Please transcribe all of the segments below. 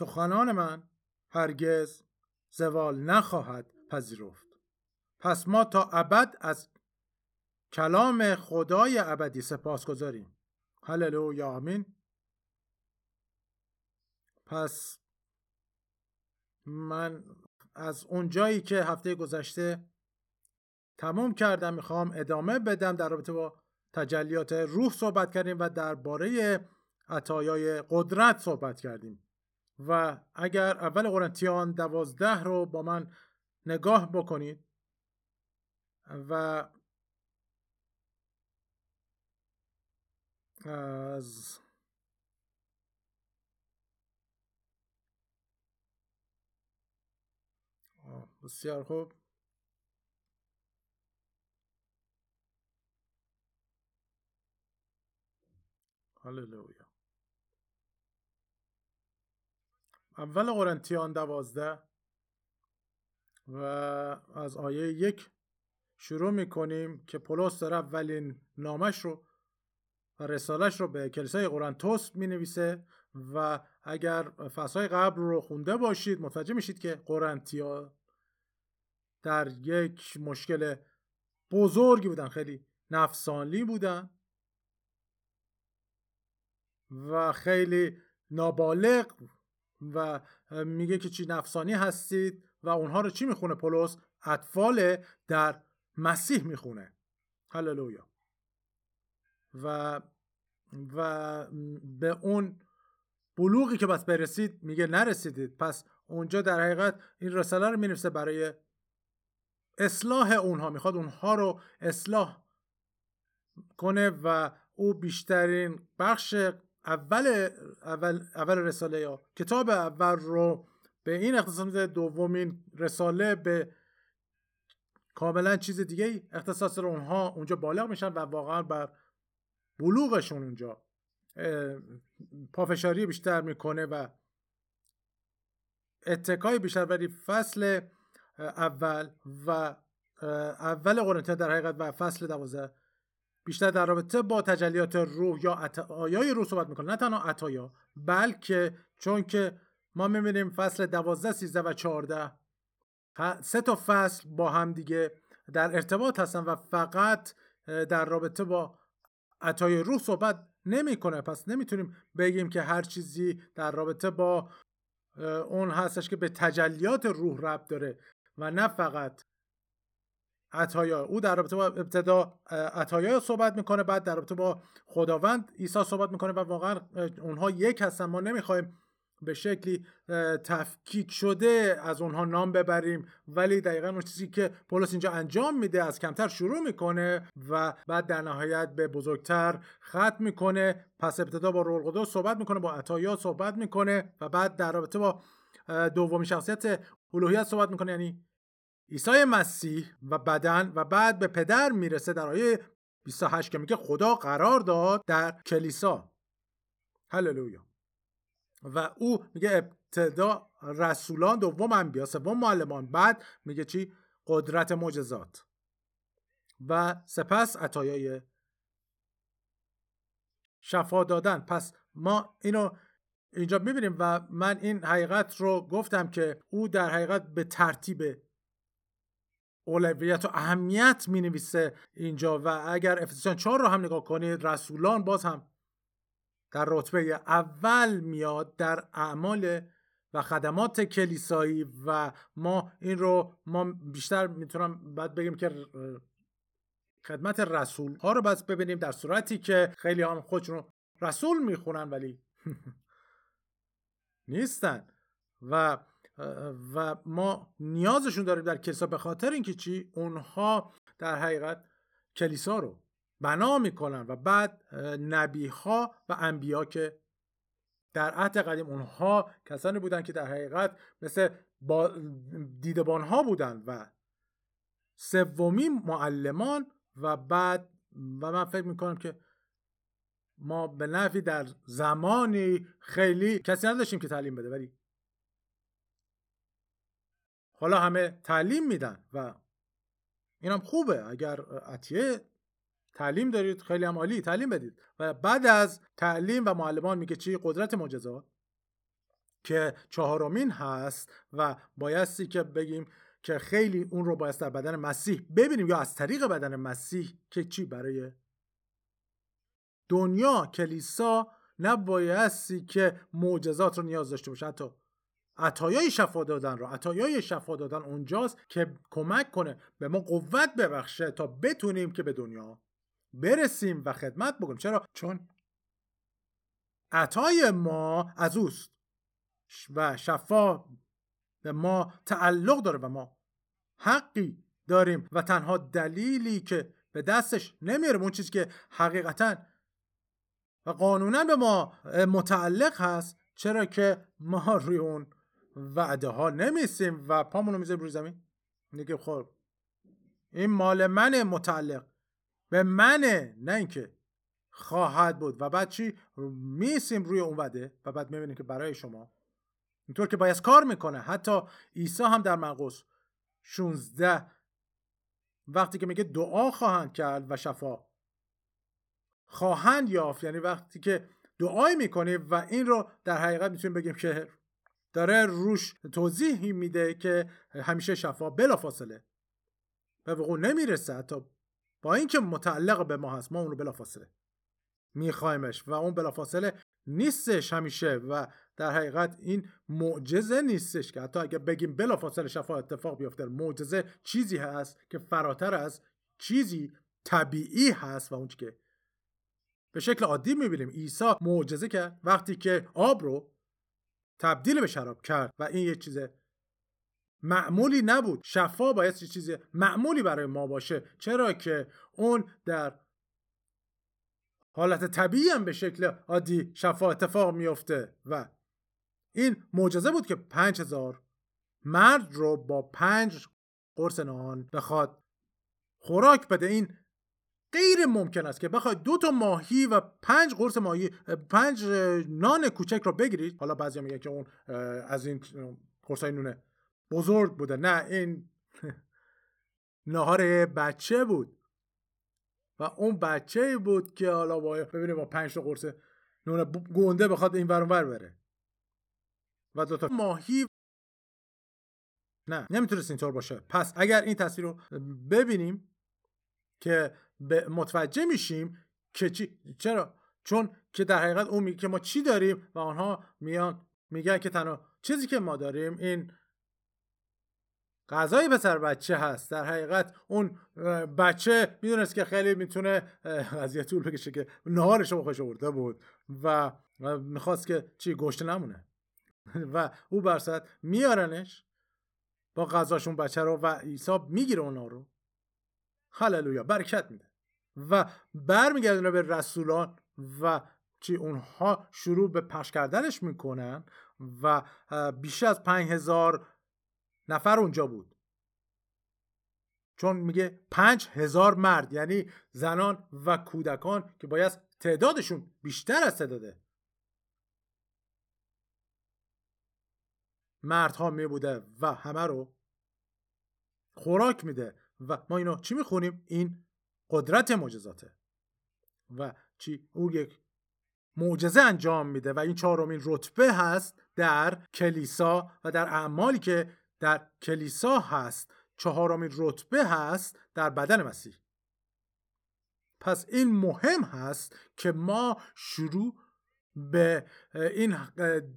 سخنان من هرگز زوال نخواهد پذیرفت. پس ما تا ابد از کلام خدای ابدی سپاس گذاریم. هللویا آمین. پس من از اون جایی که هفته گذشته تموم کردم می‌خوام ادامه بدم در رابطه با تجلیات روح صحبت کردیم و درباره عطایای قدرت صحبت کردیم. و اگر اول قرنتیان دوازده رو با من نگاه بکنید و از بسیار خوب. هللویا اول قرنتیان دوازده و از آیه یک شروع می‌کنیم که پولس داره اولین نامش رو و رسالش رو به کلیسای قرنتوس می نویسه و اگر فصلهای قبل رو خونده باشید متوجه میشید که قرنتیا در یک مشکل بزرگی بودن خیلی نفسانی بودن و خیلی نابالغ و میگه که چی نفسانی هستید و اونها رو چی می‌خونه پولس؟ اطفال در مسیح می‌خونه. هللویا. و و به اون بلوغی که بس برسید میگه نرسیدید. پس اونجا در حقیقت این رساله رو می‌نویسه برای اصلاح اونها. می‌خواد اونها رو اصلاح کنه و او بیشترین بخش اول اول, اول رساله یا کتاب اول رو به این اختصاص میده دومین رساله به کاملا چیز دیگه اختصاص رو اونها اونجا بالغ میشن و واقعا بر بلوغشون اونجا پافشاری بیشتر می‌کنه و اتکای بیشتر ولی فصل اول و اول قرنتیان در حقیقت و فصل دوازده بیشتر در رابطه با تجلیات روح یا عطایای روح صحبت می‌کنه. نه تنها عطایا بلکه چون که ما می‌بینیم فصل دوازده سیزده و چهارده سه تا فصل با هم دیگه در ارتباط هستن و فقط در رابطه با عطای روح صحبت نمی‌کنه. پس نمی‌تونیم بگیم که هر چیزی در رابطه با اون هستش که به تجلیات روح ربط داره و نه فقط عطایا او در رابطه با ابتدا عطایا صحبت می‌کنه بعد در رابطه با خداوند عیسی صحبت می‌کنه و واقعا اونها یک هستن. ما نمی‌خوایم به شکلی تفکیک شده از اونها نام ببریم. ولی دقیقا اون چیزی که پولس اینجا انجام میده از کمتر شروع می‌کنه و بعد در نهایت به بزرگتر ختم می‌کنه. پس ابتدا با رول صحبت می‌کنه با عطایا صحبت می‌کنه و بعد در رابطه با دومین شخصیت الوهیت صحبت می‌کنه. یعنی عیسی مسیح و بدن و بعد به پدر می‌رسه در آیه 28 که میگه خدا قرار داد در کلیسا. هللویا. و او میگه ابتدا رسولان دوم انبیا سوم معلمان بعد میگه چی؟ قدرت معجزات. و سپس عطایای شفا دادن. پس ما اینو اینجا می‌بینیم و من این حقیقت رو گفتم که او در حقیقت به ترتیب اولویت و اهمیت می نویسه اینجا و اگر افسیان 4 رو هم نگاه کنید رسولان باز هم در رتبه اول میاد در اعمال و خدمات کلیسایی و ما این رو ما بیشتر می‌تونم بعد بگیم که خدمت رسول ها رو بس ببینیم در صورتی که خیلی هم خودشون رسول می‌خونن ولی نیستن. و و ما نیازشون داریم در کلیسا به خاطر اینکه چی؟ اونها در حقیقت کلیسا رو بنا می‌کنن و بعد نبی ها و انبیا که در عهد قدیم اونها کسانی بودن که در حقیقت مثل با دیدبان ها بودن و سومی معلمان و بعد و من فکر می‌کنم که ما به نفی در زمانی خیلی کسی نداشتیم که تعلیم بده ولی حالا همه تعلیم میدن و اینم خوبه. اگر عطیه تعلیم دارید خیلی هم عالی تعلیم بدید. و بعد از تعلیم و معلمان میگه چی؟ قدرت معجزات که چهارمین هست و بایستی که بگیم که خیلی اون رو باید در بدن مسیح ببینیم یا از طریق بدن مسیح که چی؟ برای دنیا کلیسا نبایستی که معجزات رو نیاز داشته باشه. حتی عطایای شفا دادن رو. عطایای شفا دادن اونجاست که کمک کنه به ما قوت ببخشه تا بتونیم که به دنیا برسیم و خدمت بکنیم. چرا؟ چون عطای ما از اوست و شفا به ما تعلق داره و ما حقی داریم و تنها دلیلی که به دستش نمیاریم اون چیزی که حقیقتا و قانونا به ما متعلق هست چرا که ما روی اون وعده ها نمیسیم و پامونو می‌ذاریم روی زمین؟ میگه خب این مال من متعلق. به منه نه اینکه خواهد بود. و بعد چی؟ میسیم روی اون وعده و بعد می‌بینیم که برای شما اینطور که باید کار می‌کنه. حتی عیسی هم در مرقس 16 وقتی که میگه دعا خواهند کرد و شفا خواهند یافت یعنی وقتی که دعای می‌کنی و این رو در حقیقت می‌تونیم بگیم که داره روش توضیح میده که همیشه شفا بلا فاصله به وقوع نمی‌رسه حتی. با اینکه متعلق به ما هست ما اون رو بلا فاصله میخوایمش و اون بلا فاصله نیستش همیشه و در حقیقت این معجزه نیستش که حتی اگه بگیم بلا فاصله شفا اتفاق بیفته معجزه چیزی هست که فراتر از چیزی طبیعی هست و اون که به شکل عادی می‌بینیم. عیسی معجزه کرد. وقتی که آب رو تبدیل به شراب کرد و این یه چیز معمولی نبود. شفا باید یه چیز معمولی برای ما باشه. چرا که اون در حالت طبیعی هم به شکل عادی شفا اتفاق میفته و این معجزه بود که پنج هزار مرد رو با پنج قرص نان بخواد خوراک بده. این غیر ممکن است که بخواید دو تا ماهی و پنج قرص ماهی پنج نان کوچک رو بگیرید حالا بعضی میگن که اون از این قرص های نونه بزرگ بوده. نه این نهار بچه بود. و اون بچه بود که حالا با ببینید با پنج تا قرص نون گونده بخواد این ور بره. و دو تا ماهی نه نمی‌تونست اینطور باشه. پس اگر این تصویر رو ببینیم که متوجه میشیم که چی چرا؟ چون که در حقیقت اون میگه که ما چی داریم و آنها میان میگن که تنها چیزی که ما داریم این غذای پسر بچه هست. در حقیقت اون بچه می‌دونست که خیلی می‌تونه از یه طول بکشه که نهارش رو خوش آورده بود و می‌خواست که چی گشته نمونه. و او برصد میارنش با غذاشون بچه رو و عیسی می‌گیره اونا رو. هللویا برکت میده. و برمیگردونه به رسولان و چی اونها شروع به پخش کردنش می‌کنن و بیش از پنج هزار نفر اونجا بود. چون میگه پنج هزار مرد یعنی زنان و کودکان که باید تعدادشون بیشتر از تعداده مردها می بوده و همه رو خوراک میده. و ما اینو چی می‌خونیم؟ این قدرت معجزاته. و چی؟ او یک معجزه انجام میده و این چهارمین رتبه هست در کلیسا و در اعمالی که در کلیسا هست. چهارمین رتبه هست در بدن مسیح. پس این مهم هست که ما شروع به این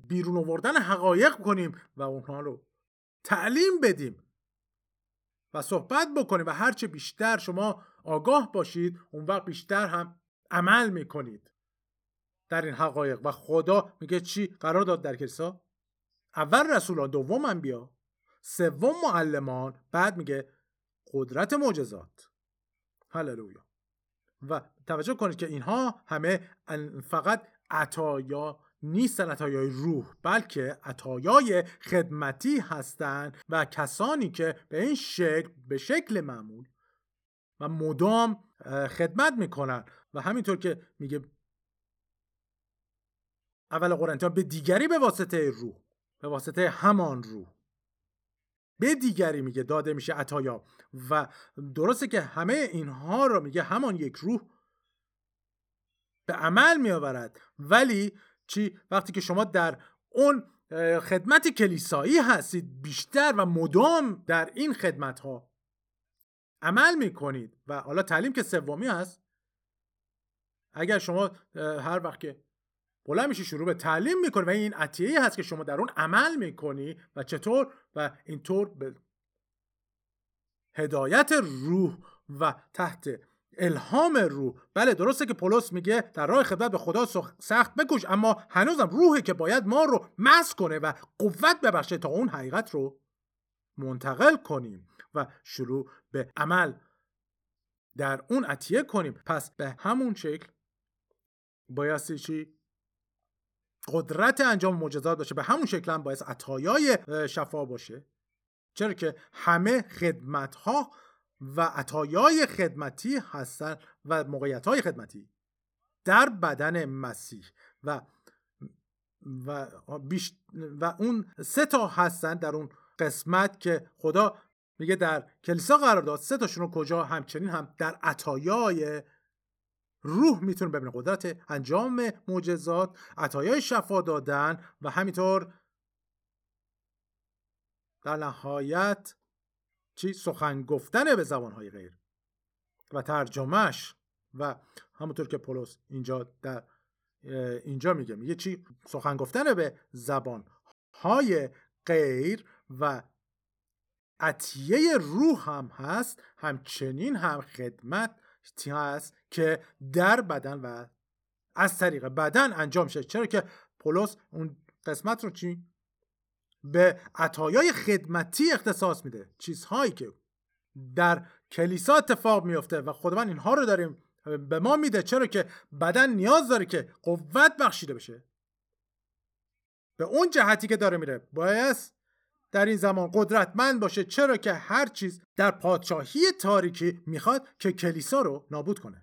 بیرون آوردن حقایق کنیم و اونها رو تعلیم بدیم. و صحبت بکنیم و هرچه بیشتر شما آگاه باشید اون وقت بیشتر هم عمل می‌کنید. در این حقایق. و خدا میگه چی؟ قرار داد در کلیسا؟ اول رسولان دوم انبیا سوم معلمان بعد میگه قدرت معجزات. هللویا. و توجه کنید که اینها همه فقط عطایا نیستن عطایای روح بلکه عطایای خدمتی هستند و کسانی که به این شکل به شکل معمول و مدام خدمت می‌کنن. و همینطور که میگه اول قرنتیان به دیگری به واسطه روح به واسطه همان روح. به دیگری میگه داده میشه عطایا. و درسته که همه اینها رو میگه همان یک روح به عمل میآورد. ولی چی؟ وقتی که شما در اون خدمت کلیسایی هستید بیشتر و مدام در این خدمت ها عمل می‌کنید و حالا تعلیم که سومی هست اگر شما هر وقت که بلند میشی شروع به تعلیم می‌کنی و این عطیه هست که شما در اون عمل می‌کنی و چطور و اینطور به هدایت روح و تحت الهام روح بله درسته که پولس میگه در راه خدمت به خدا سخت بکش اما هنوزم روحی که باید ما رو مس کنه و قوت ببخشه تا اون حقیقت رو منتقل کنیم و شروع به عمل در اون عطیه کنیم. پس به همون شکل بایستی چی؟ قدرت انجام معجزات باشه. به همون شکل هم باید عطایای شفا باشه. چرا که همه خدمت ها و عطایای خدمتی هستن و موقعیت های خدمتی در بدن مسیح و و, بیش و اون سه تا هستن در اون قسمت که خدا میگه در کلیسا قرار داد سه تاشون رو کجا همچنین هم در عطایای روح می‌تونه ببینه. قدرت انجام معجزات عطایای شفا دادن و همینطور در نهایت چی؟ سخن گفتن به زبانهای غیر. و ترجمهش و همونطور که پولس اینجا در اینجا میگه میگه چی؟ سخن گفتن به زبان های غیر و عطیه روح هم هست همچنین هم خدمت هست که در بدن و از طریق بدن انجام شد چرا که پولس اون قسمت رو چی؟ به عطایای خدمتی اختصاص میده. چیزهایی که در کلیسا اتفاق میفته و خداوند اینها رو داریم به ما میده. چرا که بدن نیاز داره که قوت بخشیده بشه. به اون جهتی که داره میره باید در این زمان قدرتمند باشه. چرا که هر چیز در پادشاهی تاریکی می‌خواد که کلیسا رو نابود کنه.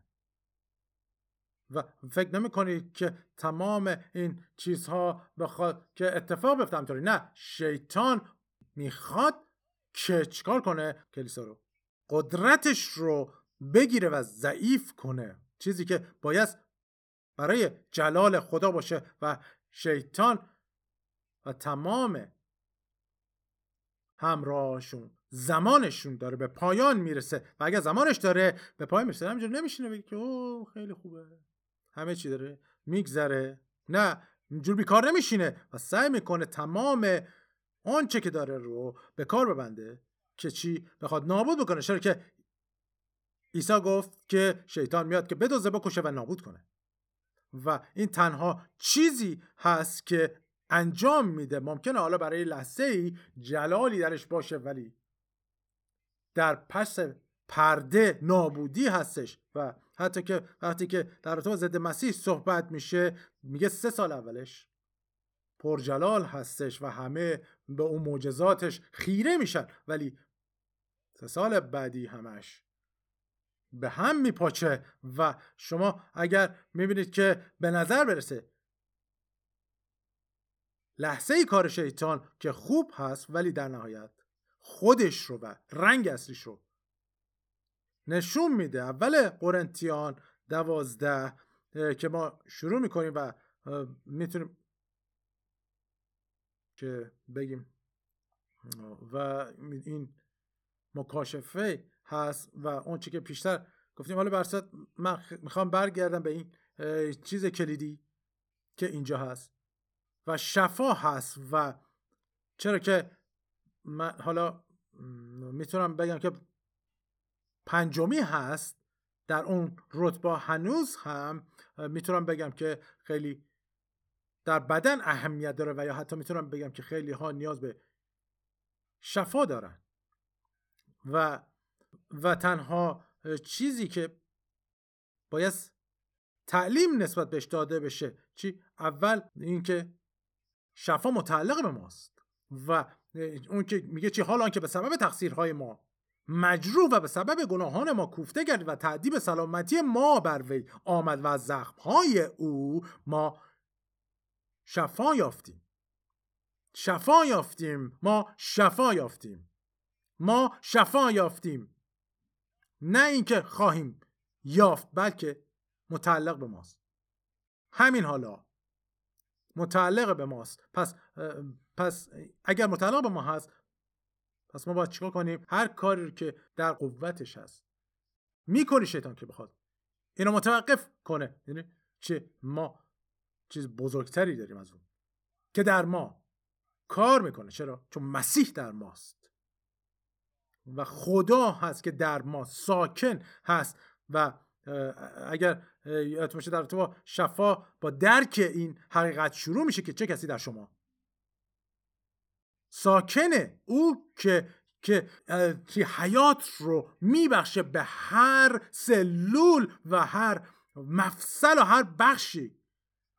و فکر نمی کنید که تمام این چیزها بخواد که اتفاق بیفته همطوری نه شیطان می‌خواد که چیکار کنه؟ کلیسا رو. قدرتش رو بگیره و ضعیف کنه. چیزی که باید برای جلال خدا باشه و شیطان و تمام همراهشون زمانشون داره به پایان می‌رسه. و اگر زمانش داره به پایان می‌رسه. همینجور نمیشینه بگه که اوه خیلی خوبه. همه چی داره میگذره. نه اینجور بیکار نمیشینه و سعی می‌کنه تمام آنچه که داره رو به کار ببنده. که چی بخواد نابود بکنه. چرا که عیسی گفت که شیطان میاد که بدوزه بکشه و نابود کنه. و این تنها چیزی هست که انجام میده. ممکنه حالا برای لحظه ای جلالی درش باشه ولی در پس پرده نابودی هستش و حتی که وقتی که در رابطه ضد مسیح صحبت میشه میگه سه سال اولش. پرجلال هستش و همه به اون معجزاتش خیره میشن. ولی سه سال بعدی همش به هم میپاچه و شما اگر می‌بینید که به نظر برسه لحظه ای کار شیطان که خوب هست ولی در نهایت خودش رو و رنگ اصلیش رو نشون میده. اول قرنتیان دوازده که ما شروع می‌کنیم و می‌تونیم که بگیم و این مکاشفه هست و اون چی که پیشتر گفتیم. حالا برصد من می‌خوام برگردم به این چیز کلیدی که اینجا هست و شفا هست و چرا که من حالا می‌تونم بگم که پنجمی هست در اون رتبه هنوز هم می‌تونم بگم که خیلی در بدن اهمیت داره و یا حتی می‌تونم بگم که خیلی ها نیاز به شفا دارن. و و تنها چیزی که باید تعلیم نسبت بهش داده بشه چی؟ اول اینکه شفا متعلق به ماست و اون که میگه چی؟ حال که به سبب تقصیرهای ما مجروح و به سبب گناهان ما کوفته گردید و تعدیب سلامتی ما بر وی آمد و از زخمهای او ما شفا یافتیم. شفا یافتیم. ما شفا یافتیم. ما شفا یافتیم. نه اینکه خواهیم یافت بلکه متعلق به ماست. همین حالا متعلق به ماست. پس پس اگر متعلق به ما هست پس ما باید چیکار کنیم؟ هر کاری که در قوتش هست. می‌کنی شیطان که بخواد. اینو متوقف کنه. یعنی چه ما چیز بزرگتری داریم از اون. که در ما کار می‌کنه. چرا؟ چون مسیح در ماست. و خدا هست که در ما ساکن هست. و اگر یادتون باشه در تو شفا با درک این حقیقت شروع میشه که چه کسی در شما؟ ساکنه. او که که حیات رو میبخشه به هر سلول و هر مفصل و هر بخشی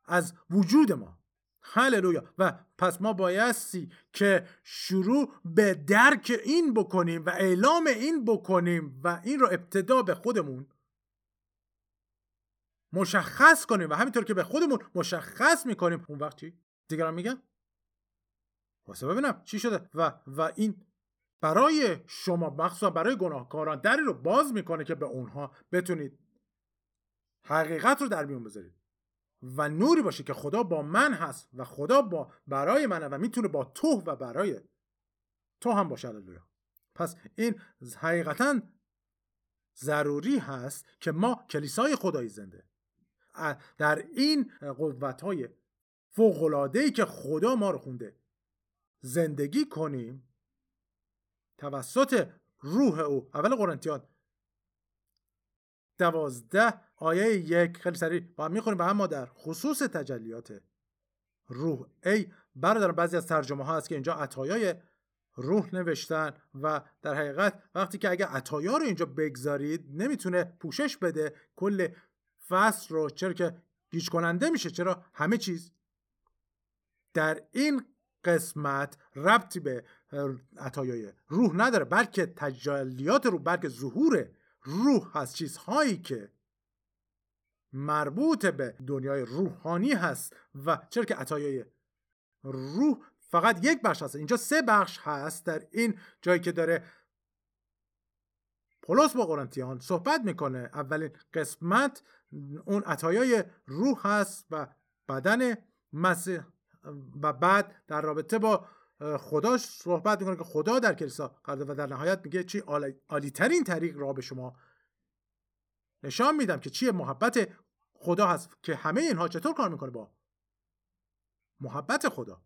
از وجود ما. هللویا. و پس ما بایستی که شروع به درک این بکنیم و اعلام این بکنیم و این رو ابتدا به خودمون مشخص کنیم و همینطور که به خودمون مشخص می‌کنیم. اون وقت چی؟ دیگران میگن؟ واسه ببینم چی شده و و این برای شما مخصوصا برای گناهکاران دری رو باز می‌کنه که به اونها بتونید حقیقت رو در میون بذارید. و نوری باشه که خدا با من هست و خدا با برای منه و می‌تونه با تو و برای تو هم باشه. هللویا. پس این حقیقتا ضروری هست که ما کلیسای خدایی زنده. در این قوت های فوق که خدا ما رو خونده زندگی کنیم. توسط روح او. اول قرنتیان. دوازده آیه یک. خیلی سریع. با هم می‌خونیم به هم در خصوص تجلیات روح. ای برادر بعضی از ترجمه ها هست که اینجا عطایای روح نوشتن و در حقیقت وقتی که اگر عطایا رو اینجا بگذارید نمی‌تونه پوشش بده. کل فصل رو چرا که گیج کننده میشه چرا؟ همه چیز. در این قسمت ربطی به عطایای روح نداره بلکه تجلیات رو بلکه ظهور روح هست چیزهایی که مربوط به دنیای روحانی هست و چرا که عطایای روح فقط یک بخش هست. اینجا سه بخش هست. در این جایی که داره پولس با قرنتیان صحبت می‌کنه اولین قسمت اون عطایای روح هست و بدن مسیح و بعد در رابطه با خدا صحبت می‌کنه که خدا در کلیسا قرار و در نهایت میگه چی؟ عالی ترین طریق را به شما نشان میدم که چیه؟ محبت خدا هست که همه اینها چطور کار می‌کنه با محبت خدا.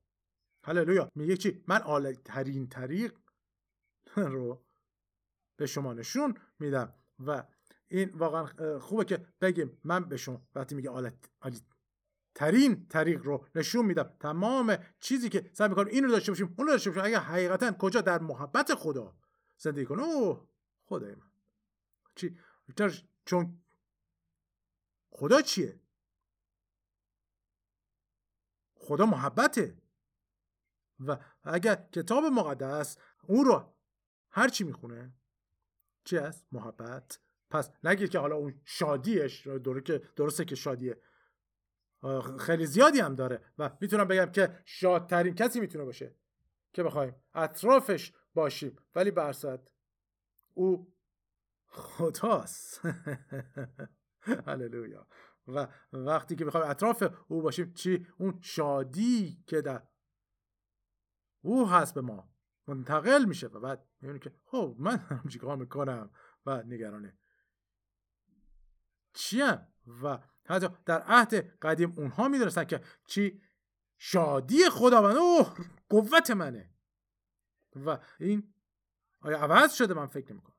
هللویا. میگه چی؟ من عالی ترین طریق رو به شما نشون میدم. و این واقعا خوبه که بگیم من به شما وقتی میگه عالی ترین طریق رو نشون میدم. تمام چیزی که سعی می‌کنم این رو داشته باشیم اون رو داشته باشیم. اگر حقیقتا کجا در محبت خدا زندگی کنه اوه خدای من. چی؟ چون خدا چیه؟ خدا محبته. و اگر کتاب مقدس اون رو هر چی می‌خونه چی هست؟ محبت. پس نگید که حالا اون شادیش درسته که شادیه. خیلی زیادی هم داره و می‌تونم بگم که شادترین کسی می‌تونه باشه که بخوایم اطرافش باشیم. ولی برصد او خداست. هللویا. و وقتی که بخوایم اطراف او باشیم چی؟ اون شادی که در او هست به ما. منتقل میشه و بعد می‌بینیم که خب من هم چیکار می‌کنم؟ و نگرانه چیم و حتی در عهد قدیم اونها می‌دونستن که چی؟ شادی خداوند اوه قوت منه. و این آیا عوض شده؟ من فکر نمی‌کنم.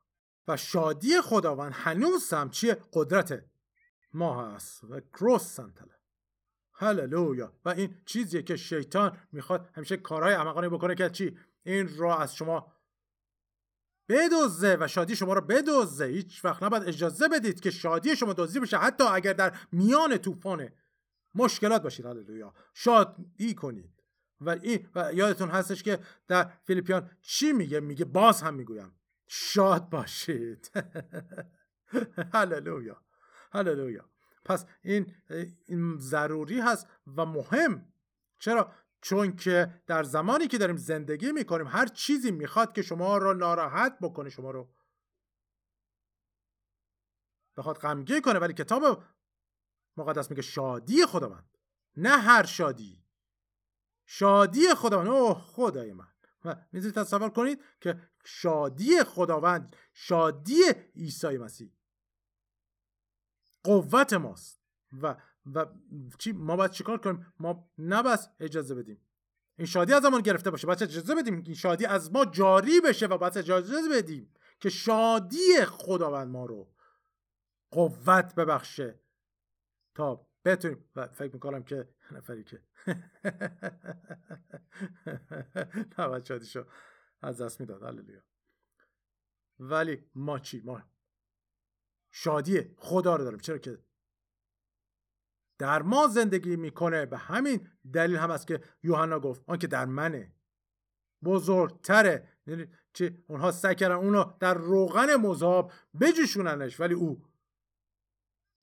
و شادی خداوند هنوز هم چیه؟ قدرت ما هست و کروس سنتله. هللویا. و این چیزیه که شیطان می‌خواد همیشه کارهای احمقانه بکنه که چی؟ این را از شما بدوزه و شادی شما رو بدوزه هیچ وقت نباید اجازه بدید که شادی شما دزدی بشه. حتی اگر در میان طوفان مشکلات باشید. هللویا. شادی کنید. و این و یادتون هستش که در فیلیپیان چی میگه؟ میگه باز هم می‌گویم. شاد باشید. هللویا. هللویا. پس این, این ضروری هست و مهم. چرا؟ چون که در زمانی که داریم زندگی می‌کنیم هر چیزی می‌خواد که شما رو ناراحت بکنه شما رو بخواد غمگین کنه. ولی کتاب مقدس میگه شادی خداوند نه هر شادی. شادی خداوند. اوه خدای من. می‌تونید تصور کنید که شادی خداوند شادی عیسی مسیح قوت ماست. و و چی؟ ما باید چیکار کنیم؟ ما نبس اجازه بدیم. این شادی از زمان گرفته باشه. باید اجازه بدیم این شادی از ما جاری بشه و باید اجازه بدیم که شادی خداوند ما رو قوت ببخشه تا بتونیم. و فکر می‌کنم که نفری که نباید شادیشو از دست می‌داد. هللویا. ولی ما چی؟ ما شادی خدا رو داریم. چرا که در ما زندگی می‌کنه. به همین دلیل هم است که یوحنا گفت آن که در منه. بزرگتره. یعنی چی؟ اونها سعی کردن اونو در روغن مذاب بجوشوننش. ولی او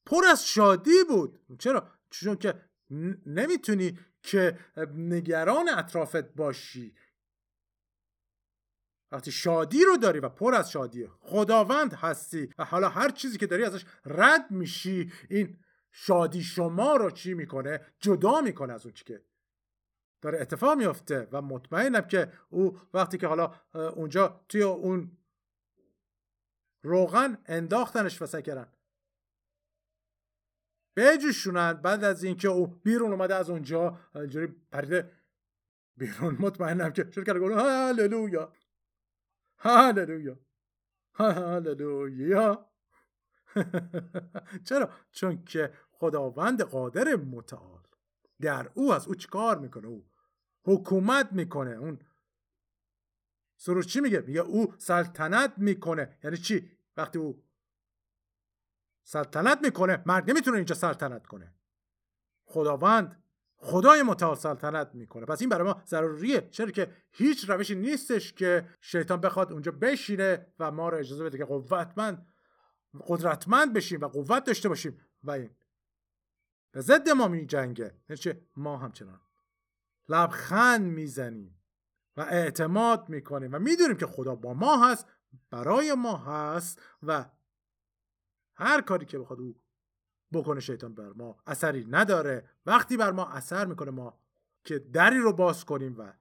پر از شادی بود. چرا؟ چون که نمی‌تونی که نگران اطرافت باشی. وقتی شادی رو داری و پر از شادی خداوند هستی و حالا هر چیزی که داری ازش رد میشی این شادی شما رو چی می‌کنه؟ جدا می‌کنه از اون چی که داره اتفاق میفته و مطمئنم که او وقتی که حالا اونجا توی اون روغن انداختنش و کردن بجوشونن بعد از اینکه او بیرون اومده از اونجا اینجوری پریده بیرون مطمئنم که شروع کرده گفتن هاللویا هاللویا هاللویا چرا؟ چون که خداوند قادر متعال. در او از او چیکار می‌کنه؟ او حکومت می‌کنه. اون سروش چی میگه؟ میگه او سلطنت می‌کنه. یعنی چی؟ وقتی او سلطنت می‌کنه مرد نمی‌تونه اینجا سلطنت کنه. خداوند خدای متعال سلطنت می‌کنه. پس این برای ما ضروریه. چرا که هیچ روشی نیستش که شیطان بخواد اونجا بشینه و ما رو اجازه بده که قوتمند قدرتمند بشیم و قوت داشته باشیم. و این. به ضد ما می جنگه. چه؟ ما همچنان. لبخند می‌زنیم و اعتماد می‌کنیم و می‌دونیم که خدا با ما هست برای ما هست و هر کاری که بخواد او بکنه شیطان بر ما اثری نداره. وقتی بر ما اثر می‌کنه ما که دری رو باز کنیم و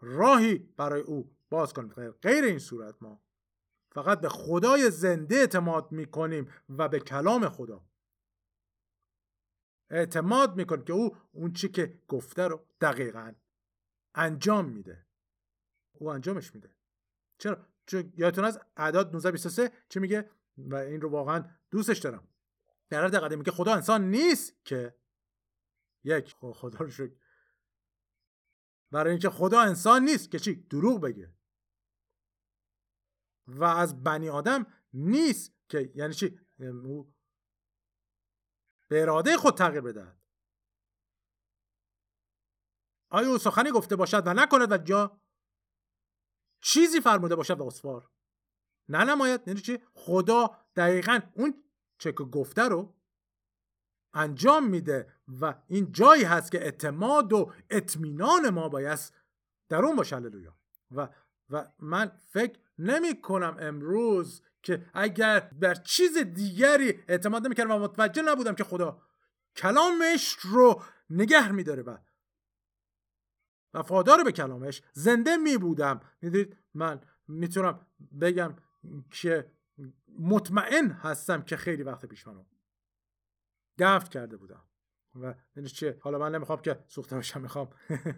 راهی برای او باز کنیم. غیر این صورت ما فقط به خدای زنده اعتماد می‌کنیم و به کلام خدا. اعتماد می‌کنیم که او اون چی که گفته رو دقیقا انجام میده. او انجامش میده. چرا؟ چون یادتون از اعداد 1923 چی میگه؟ و این رو واقعا دوستش دارم. در دقیقه میگه خدا انسان نیست که یک خدا رو شکر. برای اینکه خدا انسان نیست که چی؟ دروغ بگه. و از بنی آدم نیست که یعنی چی؟ یعنی به اراده خود تغییر بدهد. آیا او سخنی گفته باشد و نکند و جا چیزی فرموده باشد و نه نماید یعنی چی؟ خدا دقیقا اون چه که گفته رو انجام میده و این جایی هست که اعتماد و اطمینان ما باید در اون باشه و و من فکر نمی کنم امروز که اگر در چیز دیگری اعتماد نمی‌کردم و متوجه نبودم که خدا کلامش رو نگه میداره و وفادار به کلامش زنده می بودم. می‌دونید من می‌تونم بگم که مطمئن هستم که خیلی وقت پیش منو دفت کرده بودم و یعنی چه حالا من نمی‌خوام که سوخته باشم می‌خوام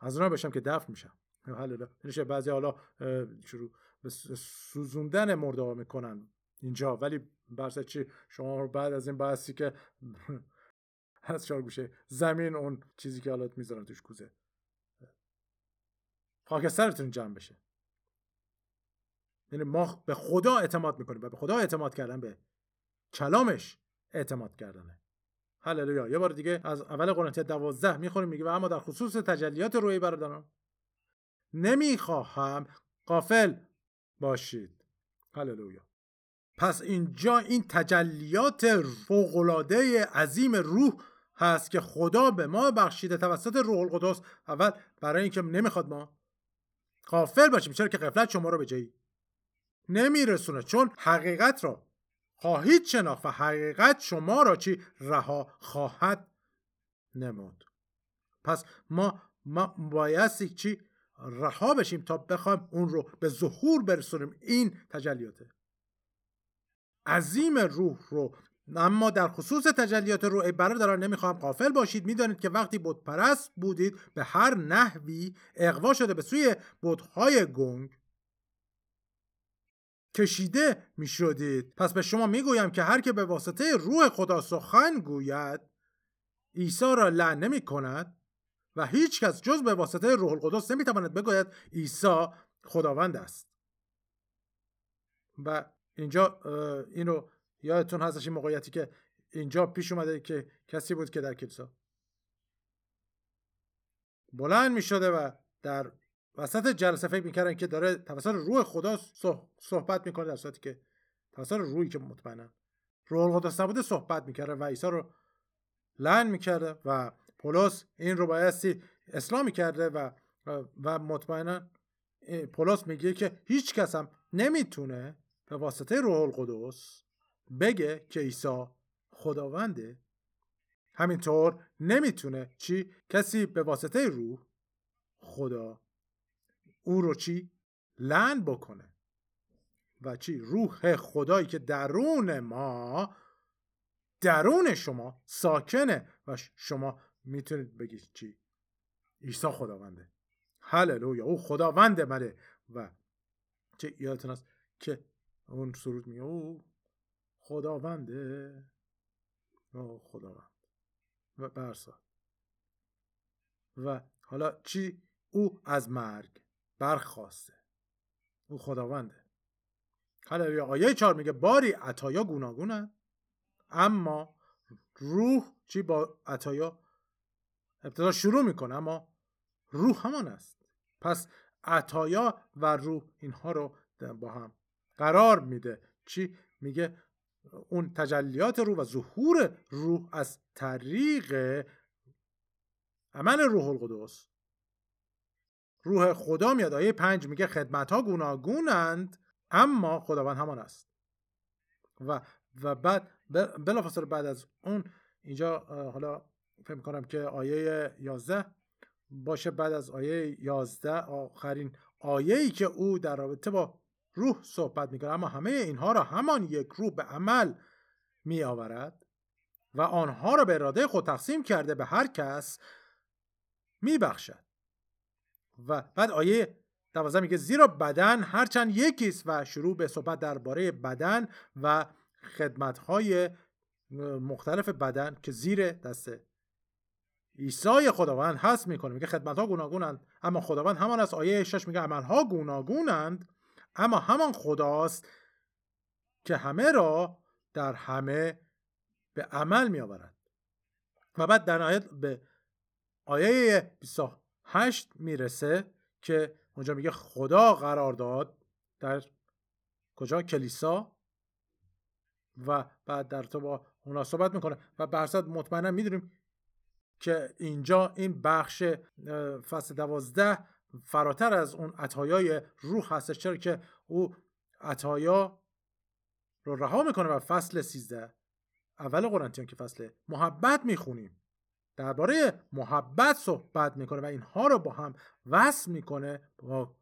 از اونها بشم که دفت میشم. حالا یعنی بعضی حالا شروع به سوزوندن مرده می‌کنن اینجا. ولی برس چی؟ شما بعد از این بحثی که از چهار گوشه زمین اون چیزی که حالات می‌ذارن توش کوزه. خاکسترتون جمع بشه. یعنی ما به خدا اعتماد می‌کنیم و به خدا اعتماد کردن به کلامش اعتماد کردنه. هللویا یه بار دیگه از اول قرنتیه دوازده می‌خوریم میگه و اما در خصوص تجلیات روی برادران نمی‌خواهم. قافل باشید. هللویا. پس اینجا این تجلیات فوقالعاده عظیم روح هست که خدا به ما بخشیده توسط روح القدس. اول برای اینکه نمی‌خواد ما قافل باشیم. چرا که قفلت شما رو به جایی نمیرسونه. چون حقیقت را خواهید شناخت و حقیقت شما را چی؟ رها خواهد نمود. پس ما, ما بایستی چی؟ رها بشیم تا بخوایم اون رو به ظهور برسونیم. این تجلیاته. عظیم روح رو اما در خصوص تجلیات روح برادران نمی‌خوام قافل باشید. می‌دانید که وقتی بود پرست بودید به هر نحوی اقوا شده به سوی بودهای گنگ کشیده می شدید پس به شما می گویم که هر که به واسطه روح خدا سخن گوید عیسی را لعن نمی کند و هیچ کس جز به واسطه روح القدس نمی تواند بگوید عیسی خداوند است. و اینجا اینو یادتون هستش این موقعیتی که اینجا پیش اومده که کسی بود که در کلیسا بلند می شده و در وسط جلسه فکر می‌کردن که داره توسط روح خدا صحبت می‌کنه در صورتی که توسط روحی که مطمئنا روح القدس نبوده صحبت می‌کرده و عیسی رو لعن می‌کرده و پولس این رو بایستی اسلام می‌کرده و و مطمئنا پولس میگه که هیچ کس هم نمی‌تونه به واسطه روح القدس بگه که عیسی خداونده. همینطور نمی‌تونه چی؟ کسی به واسطه روح خدا او رو چی؟ لن بکنه. و چی؟ روح خدایی که درون ما درون شما ساکنه و شما می‌تونید بگید چی؟ عیسی خداونده. هللویا. او خداوند منه و چه یادتون است که اون سرود میگه او خداونده. او خداوند. و برسا و حالا چی؟ او از مرگ برخواسته. او خداونده. حالا آیه چهار میگه باری عطایا گوناگونن اما روح چی با عطایا ابتدا شروع می‌کنه اما روح همان است. پس عطایا و روح اینها رو با هم قرار میده. چی میگه؟ اون تجلیات روح و ظهور روح از طریق عمل روح القدس. روح خدا میاد. آیه پنج میگه خدمت ها گوناگونند اما خداوند همان است. و و بعد بلافاصله بعد از اون اینجا حالا فکر کنم که آیه 11 باشه بعد از آیه 11 آخرین آیه ای که او در رابطه با روح صحبت می‌کنه اما همه اینها را همان یک روح به عمل می آورد و آنها را به اراده خود تقسیم کرده به هر کس می بخشد و بعد آیه دوازده میگه زیرا بدن هرچند یکیست و شروع به صحبت درباره بدن و خدمتهای مختلف بدن که زیر دست عیسی خداوند هست می‌کنه میگه خدمت ها گوناگونند اما خداوند همان از آیه 6 میگه عمل ها گوناگونند اما همان خداست که همه را در همه به عمل می آورد و بعد در نهایت به آیه 28 می‌رسه که اونجا میگه خدا قرار داد در کجا؟ کلیسا. و بعد در تو با اونا صحبت می‌کنه. و برصد مطمئنا می‌دونیم که اینجا این بخش فصل دوازده فراتر از اون عطایای روح هستش. چرا که او عطایا رو رها می‌کنه و فصل سیزده اول قرنتیان که فصل محبت می‌خونیم درباره محبت صحبت می‌کنه و اینها رو با هم وصل می‌کنه با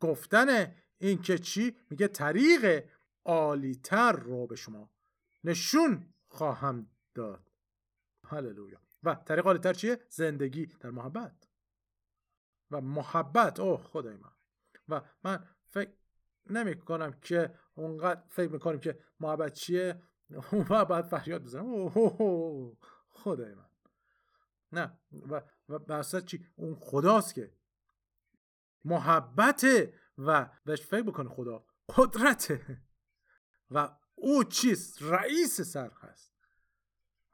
گفتن این که چی؟ میگه طریق عالیتر رو به شما نشون خواهم داد. هللویا. و طریق عالیتر چیه؟ زندگی در محبت. و محبت اوه خدای من. و من فکر نمی کنم که اونقدر فکر می‌کنیم که محبت چیه؟ اون بعد فریاد بزنم. اوه خدای من. نه. و و چی؟ اون خداست که محبته و بهش فکر بکنه خدا قدرته. و او چیست؟ رئیس سر هست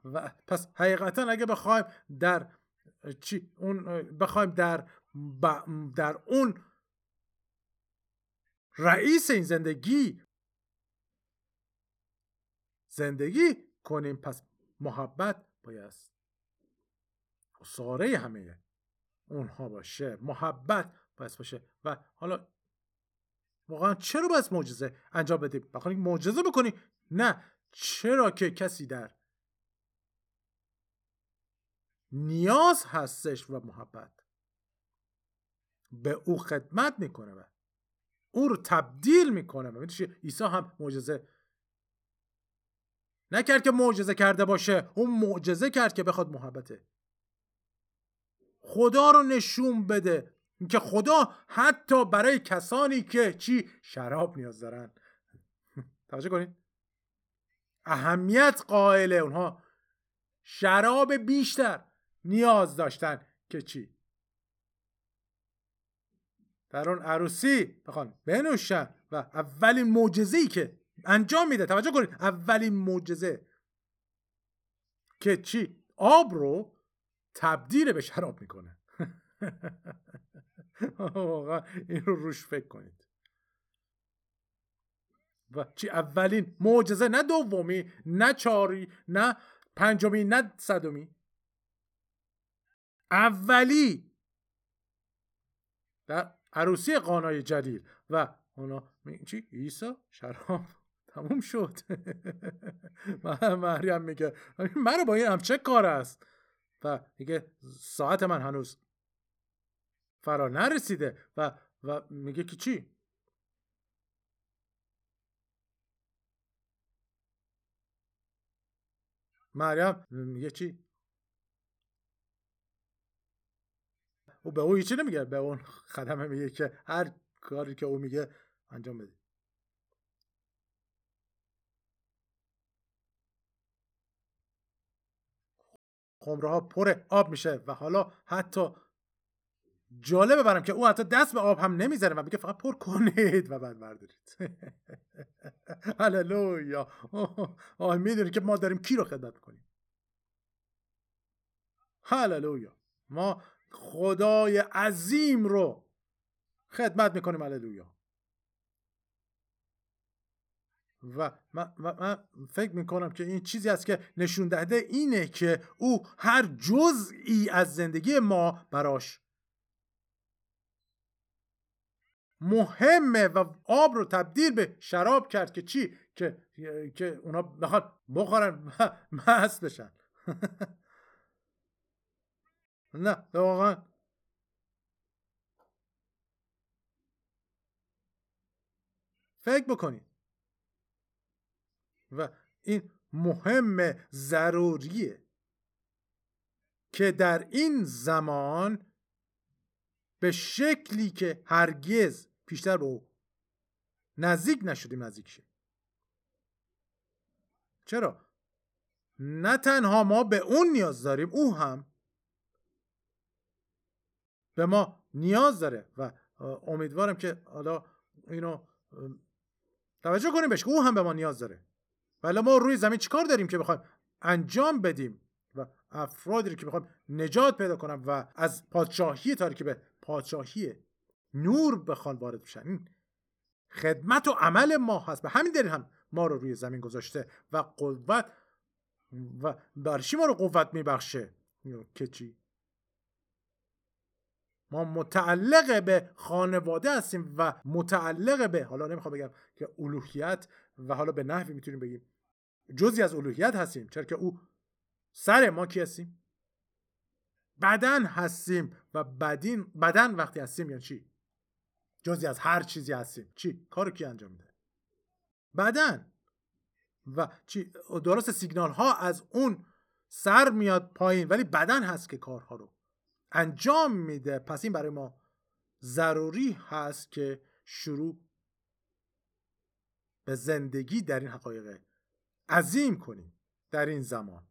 و پس حقیقتا اگه بخوایم در چی؟ اون بخوایم در در اون رئیس این زندگی زندگی کنیم پس محبت باید ساره همه اونها باشه. محبت باید باشه. و حالا واقعا چرا باید معجزه انجام بدیم؟ بخوای معجزه بکنی؟ نه. چرا که کسی در نیاز هستش و محبت به او خدمت می‌کنه و او رو تبدیل می‌کنه و عیسی هم معجزه نکرد که معجزه کرده باشه اون معجزه کرد که بخواد محبته. خدا رو نشون بده. که خدا حتی برای کسانی که چی شراب نیاز دارن. توجه کنید. اهمیت قائل اونها شراب بیشتر نیاز داشتن که چی؟ در اون عروسی بخوان بنوشن و اولین معجزه‌ای که انجام میده. توجه کنید اولین معجزه که چی؟ آب رو تبدیل به شراب می‌کنه. واقعا این رو روش فکر کنید. و چی؟ اولین معجزه نه دومی نه چاری نه پنجمی نه صدمی. اولی در عروسی قانای جلیل. و اونا چی؟ عیسی؟ شراب؟ تموم شد. مریم میگه من با این هم چه کار است. و میگه ساعت من هنوز فرا نرسیده و و میگه که چی؟ مریم میگه چی؟ او به او هیچی نمیگه به اون خدمه میگه که هر کاری که او میگه انجام بده. خمره ها پر آب میشه و حالا حتی جالبه برم که او حتی دست به آب هم نمی‌زنه و میگه فقط پر کنید و بعد بردارید هللویا. آه می‌دونی که ما داریم کی رو خدمت کنیم هللویا. ما خدای عظیم رو خدمت می‌کنیم هللویا. و من, من فکر می‌کنم که این چیزی است که نشون دهده اینه که او هر جزئی از زندگی ما براش مهمه و آب رو تبدیل به شراب کرد که چی؟ که که اونا بخواد بخورن مست بشن. نه واقعا. فکر بکنید و این مهم ضروریه که در این زمان به شکلی که هرگز پیشتر به او. نزدیک نشدیم نزدیک شه چرا؟ نه تنها ما به اون نیاز داریم او هم. به ما نیاز داره و امیدوارم که حالا اینو توجه کنیم بهش او هم به ما نیاز داره. ولی ما روی زمین چیکار داریم که بخوایم انجام بدیم و افرادی که بخوایم نجات پیدا کنم و از پادشاهی تاریکی به پادشاهی نور بخوان وارد بشن. این خدمت و عمل ما هست. به همین دلیل هم ما رو روی زمین گذاشته و قوت و برشی ما رو قوت میبخشه؟ که چی؟ ما متعلق به خانواده هستیم و متعلق به حالا نمی‌خوام بگم که الوهیت و حالا به نحوی می‌تونیم بگیم. جزی از الوهیت هستیم چرا که او سر ما کی هستیم؟ بدن هستیم و بدین بدن وقتی هستیم یعنی چی؟ جزی از هر چیزی هستیم. چی؟ کارو کی انجام میده؟ بدن. و چی؟ درست سیگنال ها از اون سر میاد پایین ولی بدن هست که کارها رو انجام میده. پس این برای ما ضروری هست که شروع به زندگی در این حقایق عظیم کنیم در این زمان.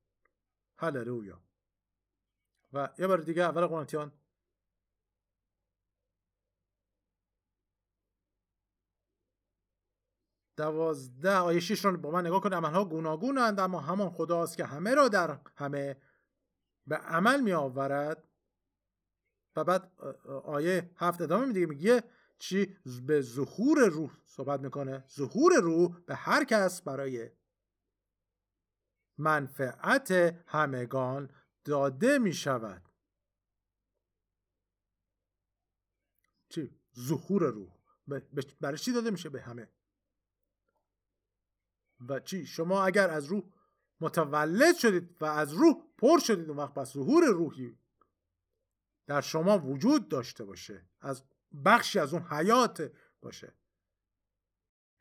هللویا. و یه بار دیگه اول قرنتیان دوازده. آیه شیش رو با من نگاه کنید عملها گوناگونند اما همان خداست که همه را در همه به عمل می آورد و بعد آیه هفت ادامه میده. میگه چی به ظهور روح صحبت می‌کنه. ظهور روح به هر کس برای منفعت همگان داده می چی؟ ظهور روح. برای چی داده میشه؟ به همه. و چی؟ شما اگر از روح متولد شدید و از روح پر شدید اون وقت پس ظهور روحی در شما وجود داشته باشه. از بخشی از اون حیات باشه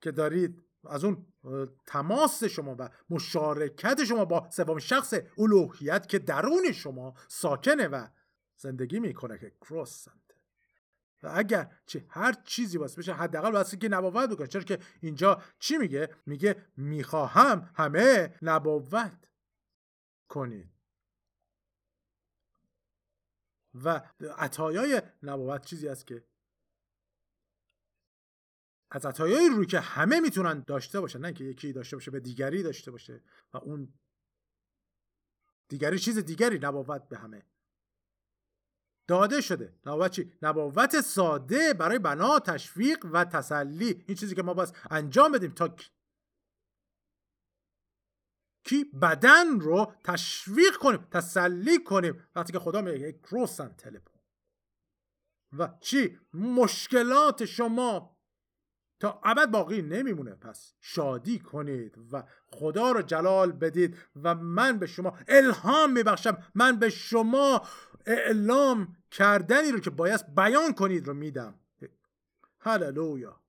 که دارید. از اون تماس شما و مشارکت شما با سوم شخص الوهیت که درون شما ساکنه و زندگی می‌کنه که کروس و اگر چه هر چیزی باشه بشه حداقل واسه که نبوت بکنه. چرا که اینجا چی میگه؟ میگه می‌خواهم همه نبوت کنید. و عطایای نبوت چیزی است که از عطایای روی که همه می‌تونن داشته باشن نه که یکی داشته باشه به دیگری داشته باشه. و اون دیگری چیز دیگری نبوت به همه. داده شده. نبوت چی؟ نبوت ساده برای بنا تشویق و تسلی. این چیزی که ما باید انجام بدیم تا کی؟ بدن رو تشویق کنیم تسلی کنیم. وقتی که خدا میگه کروسن تلپون. و چی؟ مشکلات شما. تا ابد باقی نمیمونه. پس شادی کنید و خدا رو جلال بدید و من به شما الهام میبخشم. من به شما اعلام کردنی رو که باید بیان کنید رو میدم. هللویا.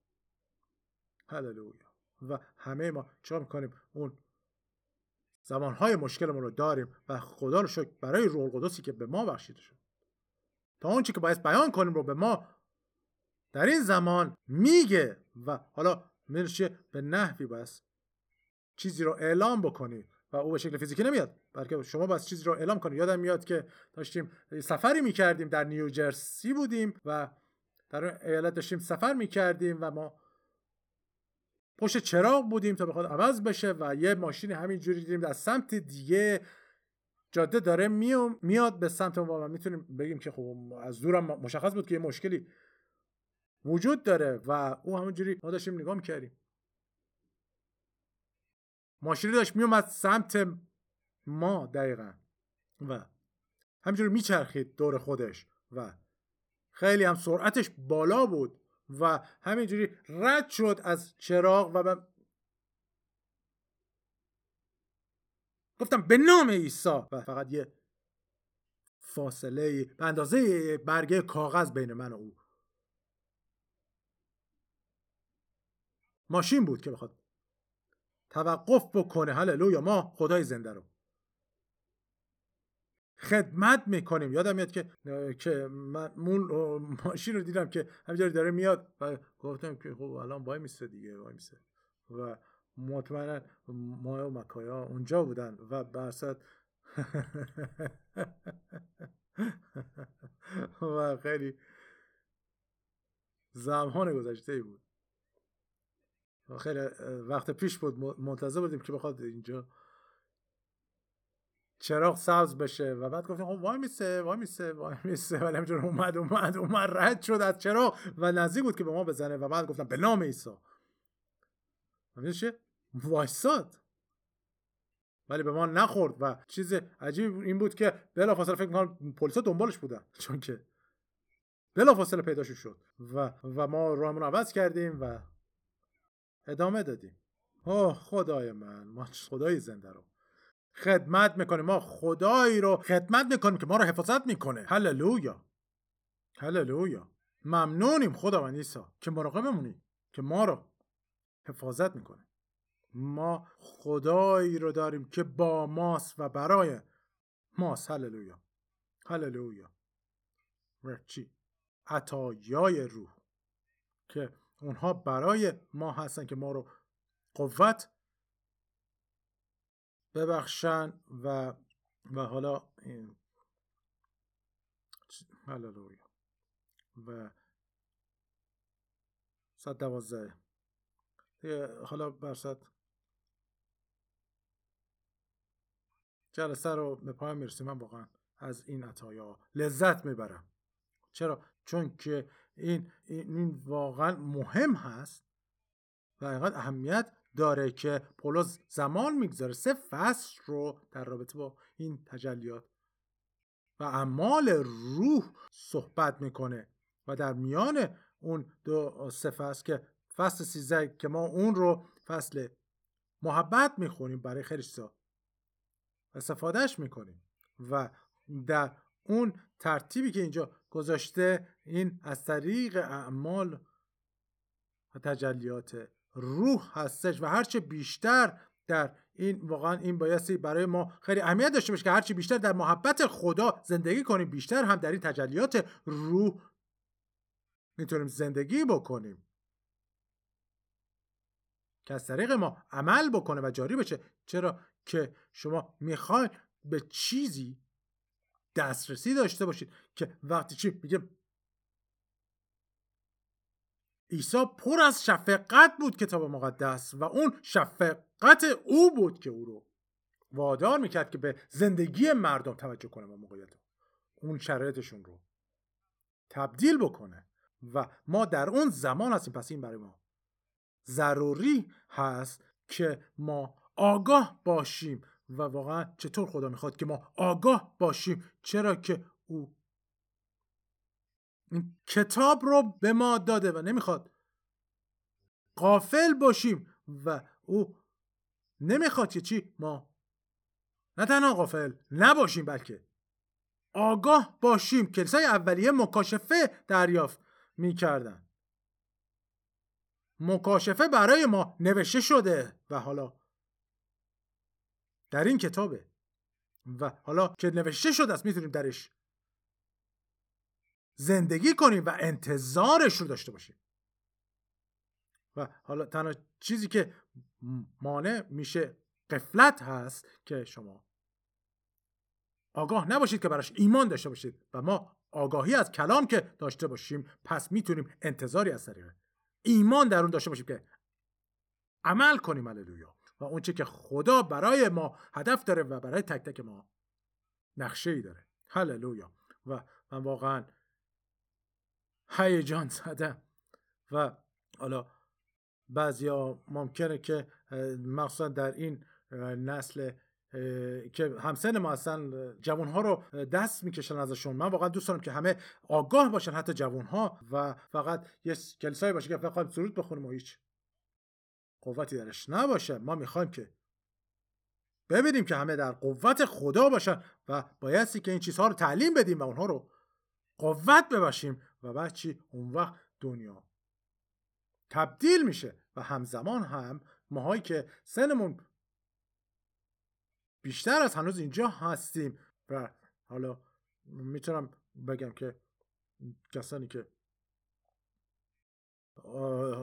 هللویا. و همه ما چرا می‌کنیم؟ اون زمانهای مشکلمون رو داریم و خدا رو شکر برای روح القدسی که به ما بخشیده شد. تا اون که باید بیان کنیم رو به ما در این زمان میگه. و حالا میرشه به نحوی بس چیزی رو اعلام بکنید و او به شکل فیزیکی نمیاد بلکه شما بس چیزی رو اعلام کنید یادم میاد که داشتیم سفری می‌کردیم در نیوجرسی بودیم و در ایالت داشتیم سفر می‌کردیم و ما پشت چراغ بودیم تا بخواد عوض بشه و یه ماشین همینجوری دیدیم در سمت دیگه. جاده داره میاد به سمت ما و می‌تونیم بگیم که خب از دورم مشخص بود که یه مشکلی وجود داره و او همونجوری ما داشتیم نگاه می‌کردیم. ماشینی داشت میومد سمت ما دقیقا و همینجوری میچرخید دور خودش و خیلی هم سرعتش بالا بود و همینجوری رد شد از چراغ و گفتم به نام عیسی و فقط یه فاصله به اندازه برگه کاغذ بین من و او ماشین بود که بخواد توقف بکنه. هللویا ما خدای زنده رو. خدمت می‌کنیم. یادم میاد که که من ماشین رو دیدم که همینجوری داره میاد و گفتم که خب الان وای میسته دیگه وای میسته. و مطمئنا ما و مکایا اونجا بودن و برصد و خیلی زمان گذشته بود. خیلی وقت پیش بود منتظر بودیم که بخواد اینجا چراغ سبز بشه. و بعد گفتیم خب وای میسه وای میسه وای میسه. ولی همینجور اومد اومد اومد رد شد از چراغ و نزدیک بود که به ما بزنه. و بعد گفتم به نام عیسی. چه وایساد. ولی به ما نخورد. و چیز عجیب این بود که بلافاصله فکر می‌کنم پلیسا دنبالش بودن. چون که بلافاصله پیداش شد. و و ما راهمون عوض کردیم و ادامه دادیم. اوه خدای من ما خدای زنده رو. خدمت می‌کنیم. ما خدایی رو خدمت می‌کنیم که ما رو حفاظت می‌کنه. هللویا. هللویا. ممنونیم خداوند عیسی که مراقبمونی که ما رو حفاظت می‌کنه. ما خدایی رو داریم که با ماست و برای ماست. هللویا. هللویا. چی عطایای روح. که اونها برای ما هستن که ما رو قوت ببخشن و و حالا هللویا. و صد دوازده. حالا برصد جلسه رو به پایان می‌رسیم. من واقعا از این عطایا لذت می‌برم. چرا؟ چون که این این واقعا مهم هست و اینقدر اهمیت داره که پولس زمان می‌گذاره سه فصل رو در رابطه با این تجلیات. و اعمال روح صحبت می‌کنه و در میان اون دو سه فصل که فصل سیزده که ما اون رو فصل محبت می‌خونیم برای خیلی استفادهش می‌کنیم و در اون ترتیبی که اینجا گذاشته این از طریق اعمال و تجلیات روح هستش و هرچه بیشتر در این واقعا این بایستی برای ما خیلی اهمیت داشته باشه که هرچی بیشتر در محبت خدا زندگی کنیم بیشتر هم در این تجلیات روح می‌تونیم زندگی بکنیم. که از طریق ما عمل بکنه و جاری بشه. چرا که شما می‌خواین به چیزی دسترسی داشته باشید که وقتی چی میگه عیسی پر از شفقت بود کتاب مقدس و اون شفقت او بود که او رو وادار می‌کرد که به زندگی مردم توجه کنه و موقعیت اون شرایطشون رو تبدیل بکنه و ما در اون زمان هستیم. پس این برای ما ضروری هست که ما آگاه باشیم و واقعا چطور خدا می‌خواد که ما آگاه باشیم؟ چرا که او این کتاب رو به ما داده و نمی‌خواد قافل باشیم و او نمی‌خواد که چی؟ ما نه تنها قافل نباشیم بلکه آگاه باشیم. کلیسای اولیه مکاشفه دریافت می‌کردن. مکاشفه برای ما نوشته شده و حالا در این کتابه. و حالا که نوشته شده است می‌تونیم درش زندگی کنیم و انتظارش رو داشته باشیم. و حالا تنها چیزی که مانع میشه قفلت هست که شما آگاه نباشید که براش ایمان داشته باشید و ما آگاهی از کلام که داشته باشیم پس می‌تونیم انتظاری از طریق ایمان در اون داشته باشیم که عمل کنیم. هللویا. و اونچه که خدا برای ما هدف داره و برای تک تک ما نقشه ای داره. هللویا. و من واقعا هیجان زدم. و حالا بعضیا ممکنه که مخصوصا در این نسل که همسن ما اصلا جوان ها رو دست می‌کشن ازشون. من واقعا دوست دارم که همه آگاه باشن حتی جوان ها و فقط یه کلیسایی باشه که فقط سرود بخونیم و هیچ. قوتی درش نباشه. ما می‌خوایم که ببینیم که همه در قوت خدا باشن و بایستی که این چیزها رو تعلیم بدیم و اونها رو قوت بباشیم و بعد چی؟ اون وقت دنیا تبدیل میشه و همزمان هم ماهایی که سنمون بیشتر از هنوز اینجا هستیم و حالا می‌تونم بگم که کسانی که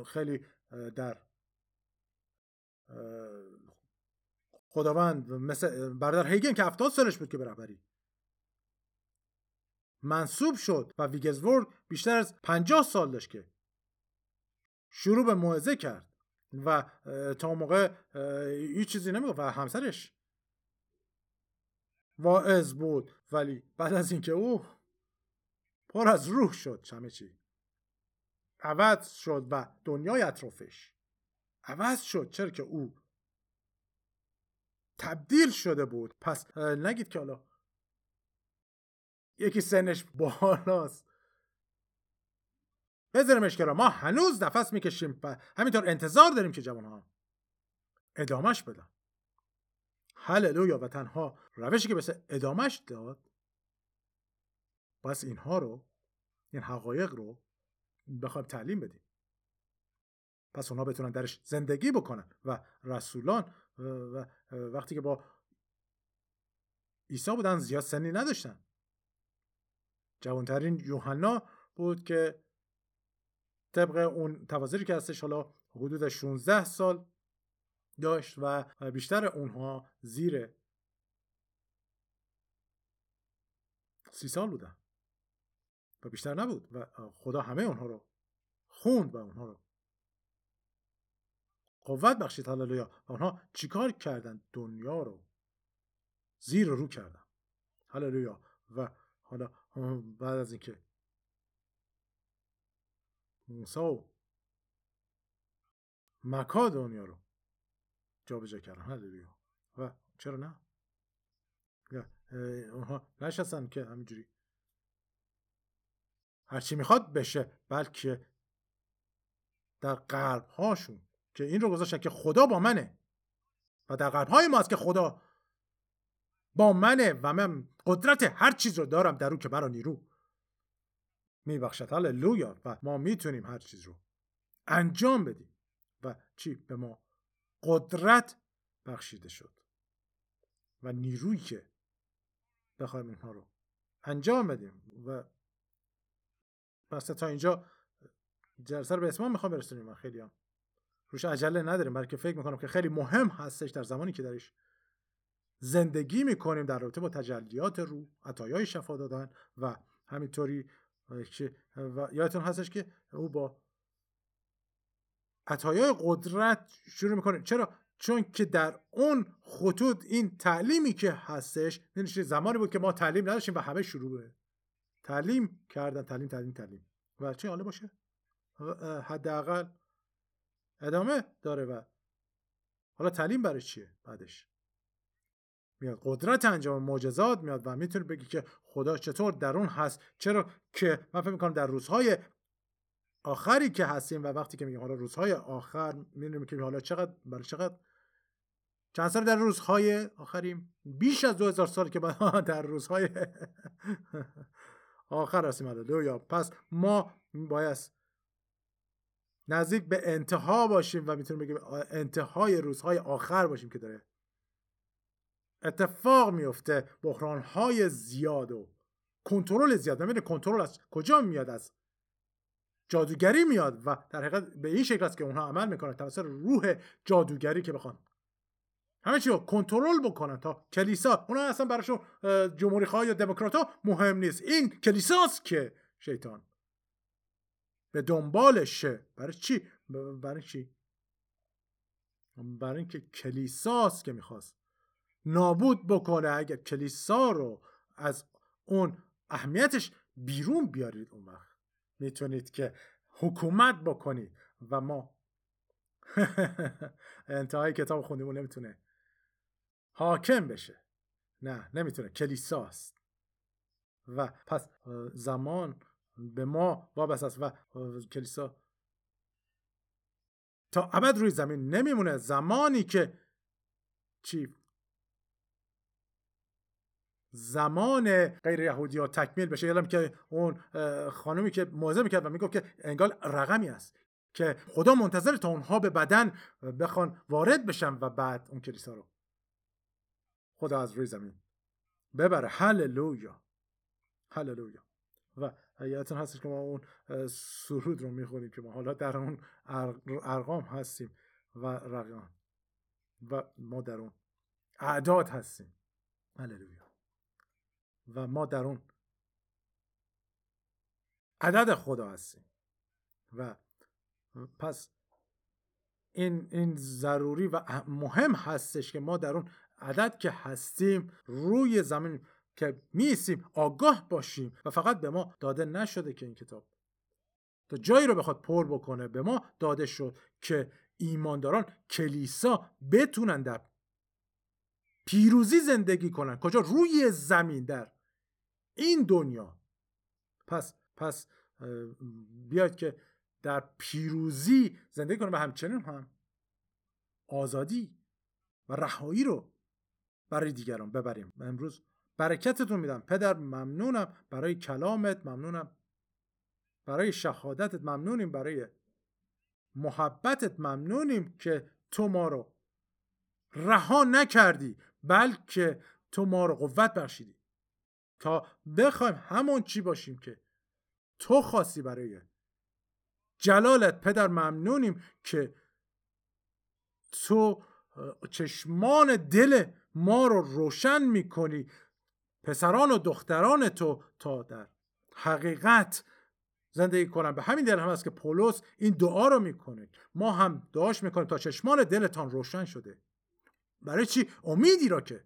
خیلی در خداوند مثل برادر هیگن که 70 سالش بود که به رهبری. منصوب شد و ویگزورگ بیشتر از 50 سال داشت که شروع به موعظه کرد و تا موقع هیچ چیزی نمی‌گفت و همسرش واعظ بود. ولی بعد از اینکه او پر از روح شد همه چی عوض شد و دنیای اطرافش. عوض شد. چرا که او تبدیل شده بود. پس نگید که حالا یکی سنش بالاست. بذاریمش که ما هنوز نفس می‌کشیم و همینطور انتظار داریم که جوان ها ادامش بدن. هللویا. و تنها روشی که مثل ادامش داد بس اینها رو این حقایق رو بخوایم تعلیم بدیم. پس اونا بتونن درش زندگی بکنن. و رسولان و وقتی که با عیسی بودن زیاد سنی نداشتن. جوانترین یوحنا بود که طبق اون توازری که هستش حالا حدود 16 سال داشت و بیشتر اونها زیر سی سال بودن. و بیشتر نبود. و خدا همه اونها رو خوند و اونها رو قوت بخشید هللویا آنها چیکار کردن دنیا رو. زیر رو کردن هللویا. و حالا بعد از اینکه موسی و مکا دنیا رو جابجا کردن هللویا. و چرا نه؟ اونها نشستن که همینجوری. هرچی می‌خواد بشه بلکه در قلب هاشون که این رو گذاشتن که خدا با منه. و در قلب های ما است که خدا با منه و من قدرت هر چیز رو دارم در او که مرا نیرو. میبخشد. هللویا. و ما می‌تونیم هر چیز رو انجام بدیم. و چی؟ به ما قدرت بخشیده شد. و نیرویی که بخوایم اینها رو انجام بدیم. و پس تا اینجا جلسه رو به اسمان می‌خوام برسونیم. و خیلی هم روش عجله نداریم بلکه فکر می‌کنم که خیلی مهم هستش در زمانی که درش زندگی می‌کنیم در رابطه با تجلیات رو عطایای شفا دادن و همینطوری و یادتون هستش که او با عطایای قدرت شروع می‌کنه. چرا؟ چون که در اون خطوط این تعلیمی که هستش زمانی بود که ما تعلیم نداشتیم و همه شروع تعلیم کردن تعلیم تعلیم تعلیم. و چه حالا باشه؟ حداقل ادامه داره و حالا تعلیم برای چیه بعدش؟ میاد قدرت انجام معجزات میاد و می‌تونه بگی که خدا چطور در اون هست چرا که من فکر می‌کنم در روزهای آخری که هستیم و وقتی که میگیم حالا روزهای آخر می‌دونیم که حالا چقدر برای چقدر؟ چند سال در روزهای آخریم؟ بیش از 2000 سال که در روزهای آخر هستیم یا پس ما باید نزدیک به انتها باشیم و می‌تونیم بگیم انتهای روزهای آخر باشیم که داره اتفاق میفته بحران های زیاد و کنترل زیاد. ببینید کنترل از کجا میاد؟ از جادوگری میاد و در حقیقت به این شکل است که اونها عمل می‌کنن توسط روح جادوگری که بخوان. همه چی رو کنترل بکنن تا کلیسا اونا اصلا براشون جمهوری خواه یا دموکرات ها مهم نیست. این کلیساست که شیطان به دنبالشه. برای چی؟ برای چی؟ برای اینکه کلیساست که می‌خواست. نابود بکنه اگر کلیسا رو از اون اهمیتش بیرون بیارید اون وقت. می‌تونید که حکومت بکنید و ما انتهای کتاب خوندیمون نمی‌تونه حاکم بشه. نه نمی‌تونه. کلیساست. و پس زمان به ما وابسته است و کلیسا. تا ابد روی زمین نمیمونه. زمانی که چی؟ زمان غیر یهودی ها تکمیل بشه. یادم که اون خانومی که موعظه می‌کرد و می‌گفت که انگار رقمی است که خدا منتظر تا اونها به بدن بخوان وارد بشن و بعد اون کلیسا رو. خدا از روی زمین ببره. هللویا. هللویا. و یادتون هستش که ما اون سرود رو می‌خونیم که ما حالا در اون ارقام هستیم و رقیان و ما در اون اعداد هستیم. هللویا. و ما در اون عدد خدا هستیم. و پس این این ضروری و مهم هستش که ما در اون عدد که هستیم روی زمین که میسیم آگاه باشیم و فقط به ما داده نشده که این کتاب تا جایی رو بخواد پر بکنه به ما داده شد که ایمانداران کلیسا بتونن در پیروزی زندگی کنن. کجا؟ روی زمین در این دنیا. پس پس بیاید که در پیروزی زندگی کنه و همچنین هم آزادی و رهایی رو برای دیگران ببریم. امروز برکتتون میدم. پدر ممنونم. برای کلامت ممنونم. برای شهادتت ممنونیم. برای محبتت ممنونیم که تو ما رو رها نکردی بلکه تو ما رو قوت بخشیدی. تا بخوایم همون چی باشیم که تو خواستی برای جلالت پدر ممنونیم که تو چشمان دل ما رو روشن می‌کنی. پسران و دختران تو تا در حقیقت زندگی کنن به همین دلیل هم است که پولس این دعا رو می‌کنه. ما هم دعاش می‌کنیم تا چشمان دلتان روشن شده. برای چی؟ امیدی را که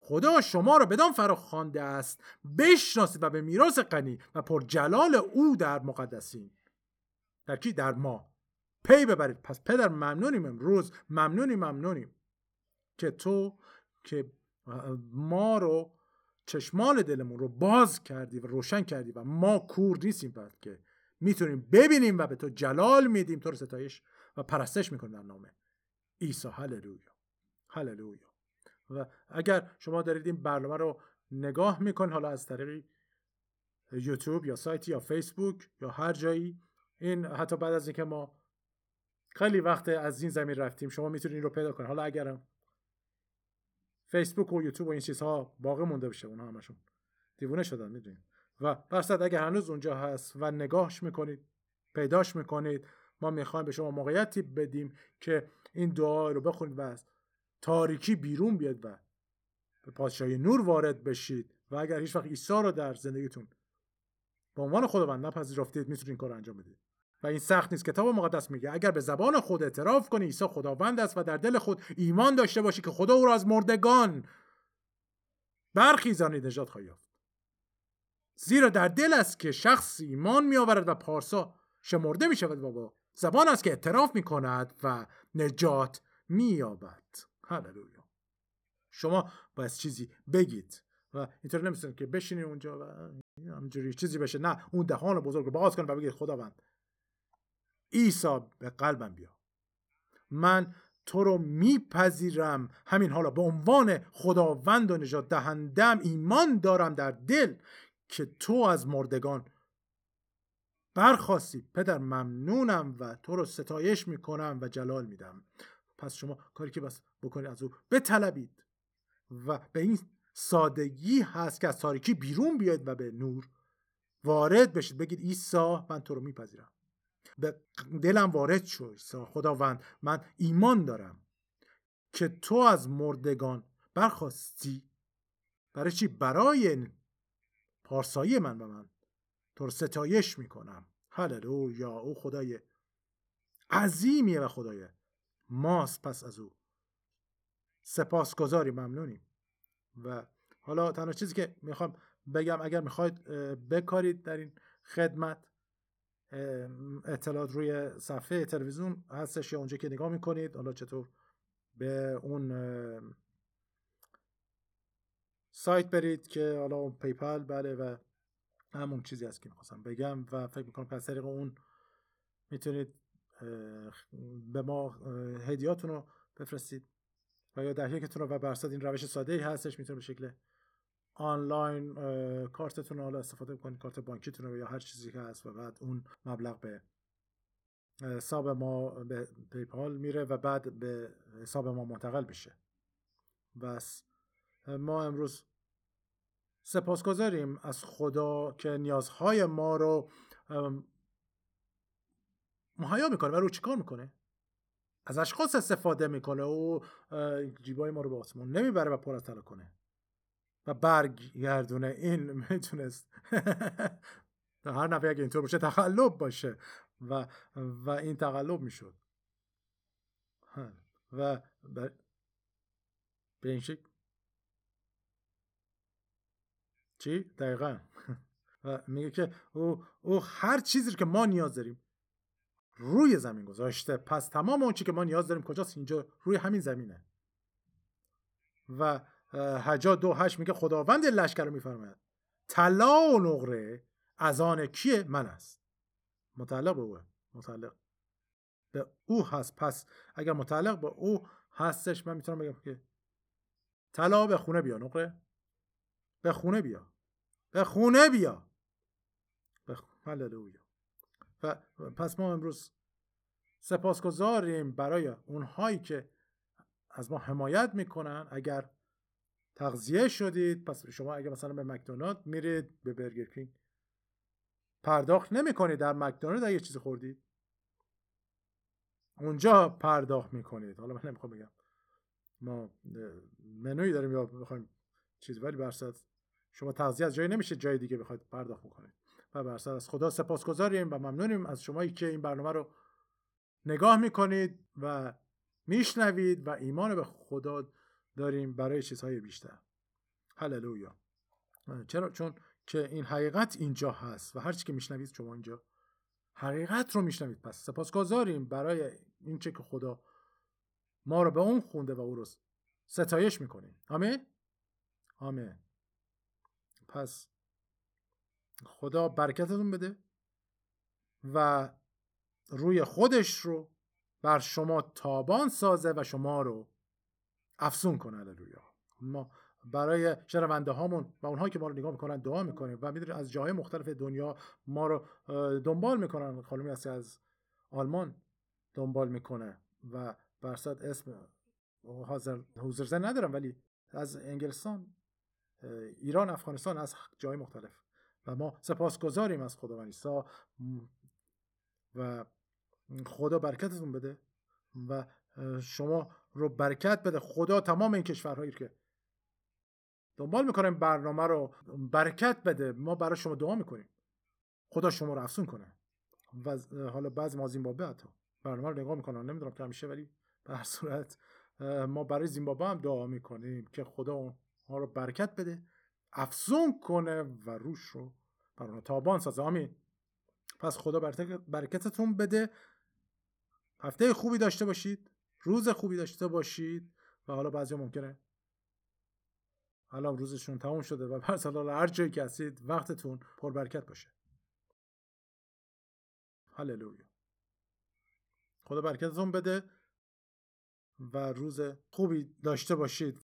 خدا شما را بدان فرا خوانده است بشناسید و به میراث غنی و پر جلال او در مقدسین. در کی؟ در ما. پی ببرید. پس پدر ممنونیم امروز. ممنونیم ممنونیم که تو که ما رو چشمان دلمون رو باز کردی و روشن کردی و ما کور نیستیم که می‌تونیم ببینیم و به تو جلال میدیم. تو رو ستایش و پرستش می‌کنیم در نام عیسی هللویا. هللویا. و اگر شما دارید این برنامه رو نگاه می‌کنید حالا از طریق یوتیوب یا سایت یا فیسبوک یا هر جایی این حتی بعد از اینکه ما خیلی وقت از این زمین رفتیم شما می‌تونید این رو پیدا کنید. حالا اگر فیسبوک و یوتیوب و این چیزها باقی مونده بشه اونها همشون. دیوونه شدن می‌دونید و برصد اگر هنوز اونجا هست و نگاهش می‌کنید پیداش می‌کنید ما می‌خوایم به شما موقعیتی بدیم که این دعا رو بخونید و از تاریکی بیرون بیاد و به پادشاهی نور وارد بشید و اگر هیچ وقت عیسی رو در زندگیتون به عنوان خداوند نپذیرفتید می‌تونید این کار انجام بدید. و این سخت نیست کتاب مقدس میگه اگر به زبان خود اعتراف کنی عیسی خداوند است و در دل خود ایمان داشته باشی که خدا او را از مردگان برخیزانید نجات خواهی یافت. زیرا در دل است که شخص ایمان می آورد و پارسا شمرده می شود و با زبان است که اعتراف می کند و نجات می یابد هللویا. شما باید چیزی بگید و اینطور نمی‌تونید که بشینید اونجا و همجوری چیزی بشه. نه اون دهان بزرگ باز کنید و بگید خداوند عیسی به قلبم بیا. من تو رو میپذیرم. همین حالا به عنوان خداوند و نجات دهندم ایمان دارم در دل که تو از مردگان برخواستی. پدر ممنونم و تو رو ستایش می‌کنم و جلال میدم. پس شما کاری که بس بکنید از او بطلبید و به این سادگی هست که از تاریکی بیرون بیاید و به نور وارد بشید. بگید عیسی من تو رو میپذیرم. به دلم وارد شو خداوند من ایمان دارم که تو از مردگان برخواستی. برای چی؟ برای پارسایی من و من. تو رو ستایش می‌کنم. هللویا! او خدای عظیمیه و خدای ماست. پس از او سپاسگزاری. ممنونیم. و حالا تنها چیزی که می‌خوام بگم اگر می‌خواید بکارید در این خدمت. اطلاعات روی صفحه تلویزیون هستش یا اونجا که نگاه می‌کنید. حالا چطور به اون سایت برید که حالا اون PayPal بله و همون چیزی هست که می‌خواستم بگم و فکر می‌کنم که از طریق اون می‌تونید به ما هدیاتون رو بفرستید و یا ده‌یکتون رو و برصد این روش ساده ای هستش می‌تونه به شکل آنلاین کارتتون رو حالا استفاده کنید کارت بانکیتون رو یا هر چیزی که هست و بعد اون مبلغ به حساب ما به PayPal میره و بعد به حساب ما منتقل بشه بس ما امروز سپاسگزاریم از خدا که نیازهای ما رو مهیا می‌کنه. و رو چیکار می‌کنه؟ از اشخاص استفاده می‌کنه و جیبای ما رو به آسمون نمی‌بره و پر از کنه. و برگردونه. این می‌تونست در هر نفعی اگه اینطور باشه تقلب باشه. و و این تقلب می‌شد. و به این شکل چی؟ دقیقا. و میگه که او, او هر چیزی که ما نیاز داریم روی زمین گذاشته پس تمام اون چی که ما نیاز داریم کجاست؟ اینجا روی همین زمینه. و حجا دو هشت میگه خداوند لشکر رو میفرماید. طلا و نقره از آن کیه من است؟ متعلق به اوه متعلق. به او هست پس اگر متعلق به او هستش من می‌تونم بگم که طلا به خونه بیا نقره. به خونه بیا. به خونه بیا. به هللویا. و پس ما امروز سپاسگزاریم برای اونهایی که از ما حمایت می‌کنن اگر تغذیه شدید پس شما اگر مثلا به مکدونالد میرید به برگر کینگ پرداخت نمی‌کنید در مکدونالد اگه چیزی خوردید. اونجا پرداخت می‌کنید. حالا من نمی‌خوام بگم. ما منوی داریم یا بخوایم چیز ولی برصد شما تغذیه از جایی نمیشه جای دیگه بخواید پرداخت بکنید. و برصد از خدا سپاسگزاریم و ممنونیم از شمایی که این برنامه رو نگاه می‌کنید و میشنوید و ایمان به خدا داریم برای چیزهای بیشتر. هللویا. چرا؟ چون که این حقیقت اینجا هست و هر چی که میشنوید شما اینجا حقیقت رو میشنوید. پس سپاسگزاریم برای این چه که خدا ما رو به اون خونده و او رو ستایش می‌کنیم. آمین؟ آمین. پس خدا برکتتون بده و روی خودش رو بر شما تابان سازه و شما رو افسون کنه هللویا. ما برای شنونده هامون و اونهایی که ما رو نگاه می‌کنن دعا می‌کنیم و می‌دونید از جاهای مختلف دنیا ما رو دنبال می‌کنن. خانمی هستی از آلمان دنبال می‌کنه و برصد اسم حاضر حضور ندارم ولی از انگلستان ایران افغانستان از جای مختلف. و ما سپاسگزاریم از خدا عیسی و خدا برکتتون بده. و شما رو برکت بده. خدا تمام این کشورهایی که دنبال می‌کنیم برنامه رو برکت بده. ما برای شما دعا می‌کنیم. خدا شما رو افسون کنه. و حالا بعضی ما زیمبابوه حتی برنامه رو نگاه می‌کنن. نمی‌دونم که همیشه ولی به هر صورت ما برای زیمبابوه هم دعا می‌کنیم که خدا ما رو برکت بده افزون کنه و روش رو برای تابان سازه. آمین. پس خدا برکتتون بده. هفته خوبی داشته باشید. روز خوبی داشته باشید و حالا بعضی ممکنه حالا روزشون تموم شده و پس حالا هر جایی که هستید وقتتون پربرکت باشه. هللویا. خدا برکتتون بده و روز خوبی داشته باشید.